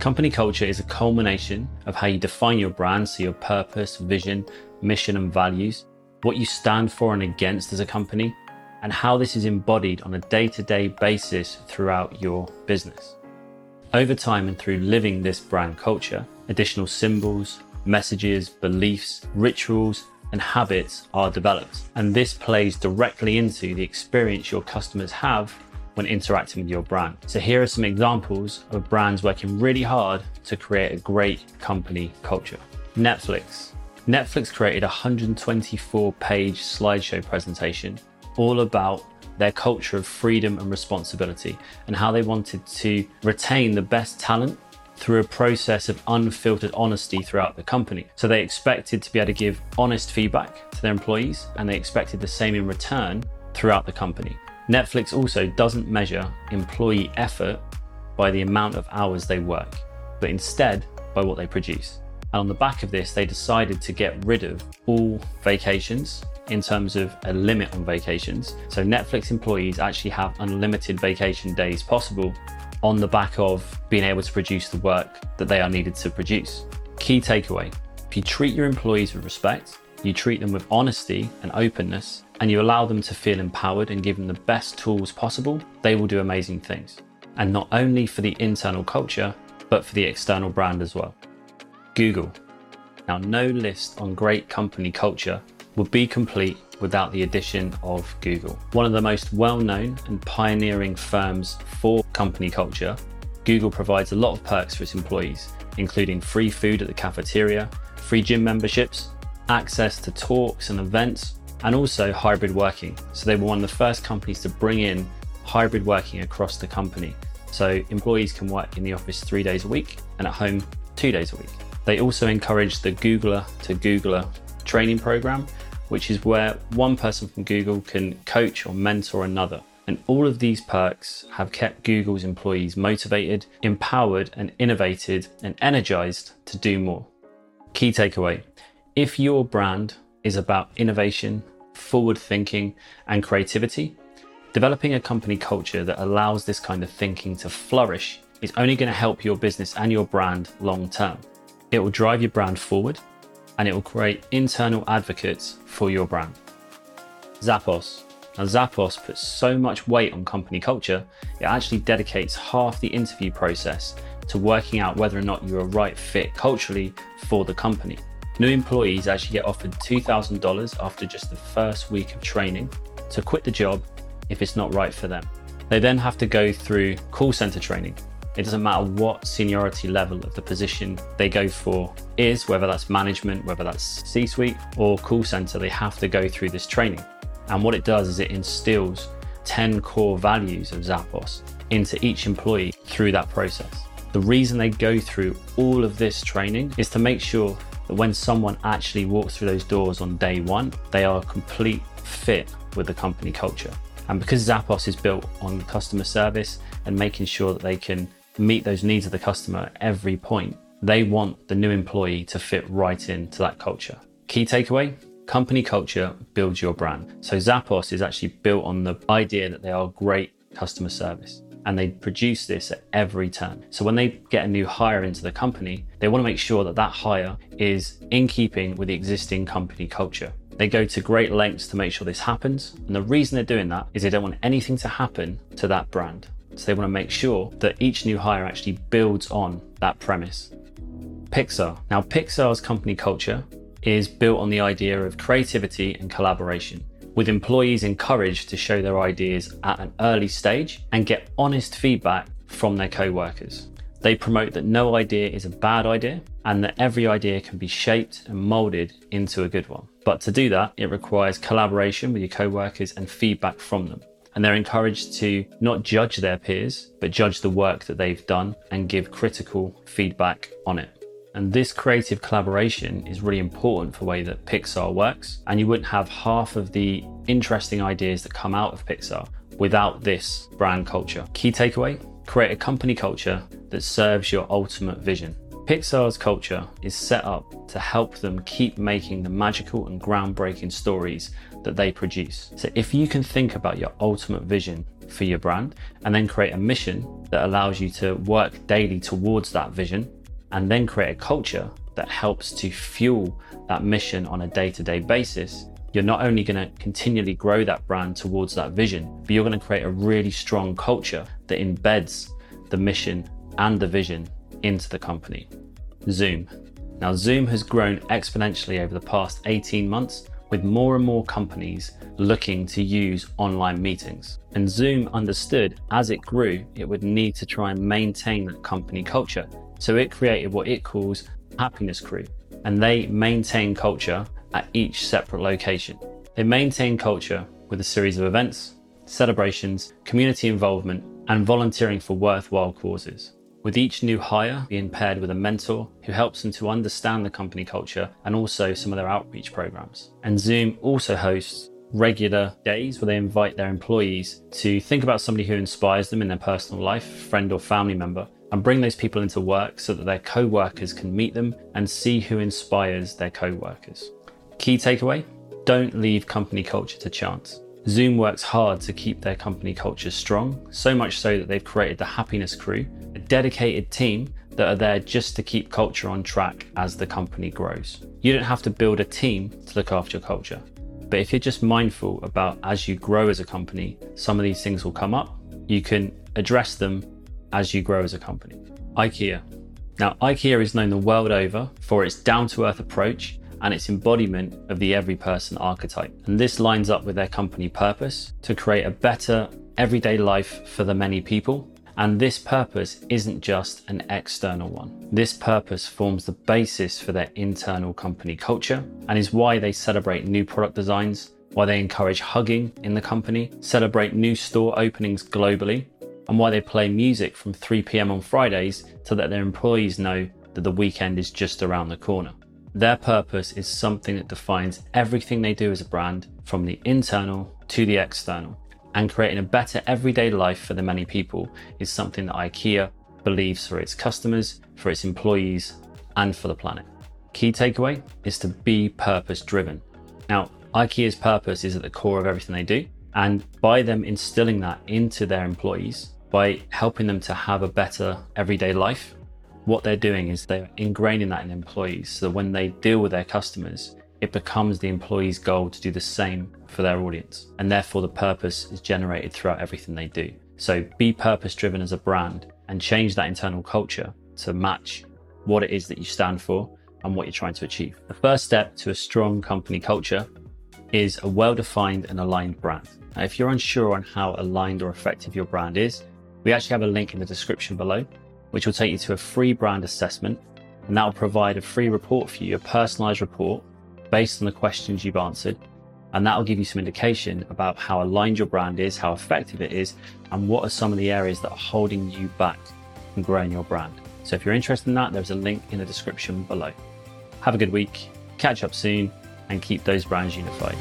Company culture is a culmination of how you define your brand, so your purpose, vision, mission, and values, what you stand for and against as a company, and how this is embodied on a day to day basis throughout your business. Over time and through living this brand culture, additional symbols, messages, beliefs, rituals, and habits are developed. And this plays directly into the experience your customers have when interacting with your brand. So, here are some examples of brands working really hard to create a great company culture. Netflix. Netflix created a 124 page slideshow presentation all about their culture of freedom and responsibility and how they wanted to retain the best talent through a process of unfiltered honesty throughout the company. So they expected to be able to give honest feedback to their employees and they expected the same in return throughout the company. Netflix also doesn't measure employee effort by the amount of hours they work, but instead by what they produce. And on the back of this, they decided to get rid of all vacations in terms of a limit on vacations. So Netflix employees actually have unlimited vacation days possible on the back of being able to produce the work that they are needed to produce. Key takeaway if you treat your employees with respect, you treat them with honesty and openness, and you allow them to feel empowered and give them the best tools possible, they will do amazing things. And not only for the internal culture, but for the external brand as well. Google. Now, no list on great company culture would be complete without the addition of Google. One of the most well known and pioneering firms for company culture, Google provides a lot of perks for its employees, including free food at the cafeteria, free gym memberships, access to talks and events, and also hybrid working. So they were one of the first companies to bring in hybrid working across the company. So employees can work in the office three days a week and at home two days a week. They also encourage the Googler to Googler training program, which is where one person from Google can coach or mentor another. And all of these perks have kept Google's employees motivated, empowered, and innovated and energized to do more. Key takeaway if your brand is about innovation, forward thinking, and creativity, developing a company culture that allows this kind of thinking to flourish is only going to help your business and your brand long term. It will drive your brand forward and it will create internal advocates for your brand. Zappos. Now, Zappos puts so much weight on company culture, it actually dedicates half the interview process to working out whether or not you're a right fit culturally for the company. New employees actually get offered $2,000 after just the first week of training to quit the job if it's not right for them. They then have to go through call center training, it doesn't matter what seniority level of the position they go for is, whether that's management, whether that's C suite or call center, they have to go through this training. And what it does is it instills 10 core values of Zappos into each employee through that process. The reason they go through all of this training is to make sure that when someone actually walks through those doors on day one, they are a complete fit with the company culture. And because Zappos is built on customer service and making sure that they can meet those needs of the customer at every point. They want the new employee to fit right into that culture. Key takeaway company culture builds your brand. So Zappos is actually built on the idea that they are great customer service and they produce this at every turn. So when they get a new hire into the company, they want to make sure that that hire is in keeping with the existing company culture. They go to great lengths to make sure this happens. And the reason they're doing that is they don't want anything to happen to that brand. So they want to make sure that each new hire actually builds on that premise. Pixar. Now, Pixar's company culture is built on the idea of creativity and collaboration, with employees encouraged to show their ideas at an early stage and get honest feedback from their co workers. They promote that no idea is a bad idea and that every idea can be shaped and molded into a good one. But to do that, it requires collaboration with your co workers and feedback from them and they're encouraged to not judge their peers, but judge the work that they've done and give critical feedback on it. And this creative collaboration is really important for the way that Pixar works. And you wouldn't have half of the interesting ideas that come out of Pixar without this brand culture. Key takeaway create a company culture that serves your ultimate vision. Pixar's culture is set up to help them keep making the magical and groundbreaking stories that they produce. So if you can think about your ultimate vision for your brand, and then create a mission that allows you to work daily towards that vision, and then create a culture that helps to fuel that mission on a day to day basis, you're not only going to continually grow that brand towards that vision, but you're going to create a really strong culture that embeds the mission and the vision into the company. Zoom. Now, Zoom has grown exponentially over the past 18 months with more and more companies looking to use online meetings. And Zoom understood as it grew, it would need to try and maintain that company culture. So it created what it calls Happiness Crew, and they maintain culture at each separate location. They maintain culture with a series of events, celebrations, community involvement, and volunteering for worthwhile causes. With each new hire being paired with a mentor who helps them to understand the company culture and also some of their outreach programs. And Zoom also hosts regular days where they invite their employees to think about somebody who inspires them in their personal life, friend or family member, and bring those people into work so that their co workers can meet them and see who inspires their co workers. Key takeaway don't leave company culture to chance. Zoom works hard to keep their company culture strong, so much so that they've created the Happiness Crew, a dedicated team that are there just to keep culture on track as the company grows. You don't have to build a team to look after your culture. But if you're just mindful about as you grow as a company, some of these things will come up. You can address them as you grow as a company. IKEA. Now, IKEA is known the world over for its down to earth approach and its embodiment of the every person archetype. And this lines up with their company purpose to create a better everyday life for the many people. And this purpose isn't just an external one. This purpose forms the basis for their internal company culture and is why they celebrate new product designs, why they encourage hugging in the company, celebrate new store openings globally, and why they play music from 3 pm on Fridays to let their employees know that the weekend is just around the corner. Their purpose is something that defines everything they do as a brand, from the internal to the external. And creating a better everyday life for the many people is something that IKEA believes for its customers, for its employees, and for the planet. Key takeaway is to be purpose driven. Now, IKEA's purpose is at the core of everything they do. And by them instilling that into their employees, by helping them to have a better everyday life, what they're doing is they're ingraining that in employees so when they deal with their customers, it becomes the employee's goal to do the same for their audience. And therefore, the purpose is generated throughout everything they do. So be purpose driven as a brand and change that internal culture to match what it is that you stand for and what you're trying to achieve. The first step to a strong company culture is a well defined and aligned brand. Now, if you're unsure on how aligned or effective your brand is, we actually have a link in the description below, which will take you to a free brand assessment. And that will provide a free report for you, a personalized report based on the questions you've answered. And that will give you some indication about how aligned your brand is, how effective it is, and what are some of the areas that are holding you back from growing your brand. So if you're interested in that, there's a link in the description below. Have a good week, catch up soon, and keep those brands unified.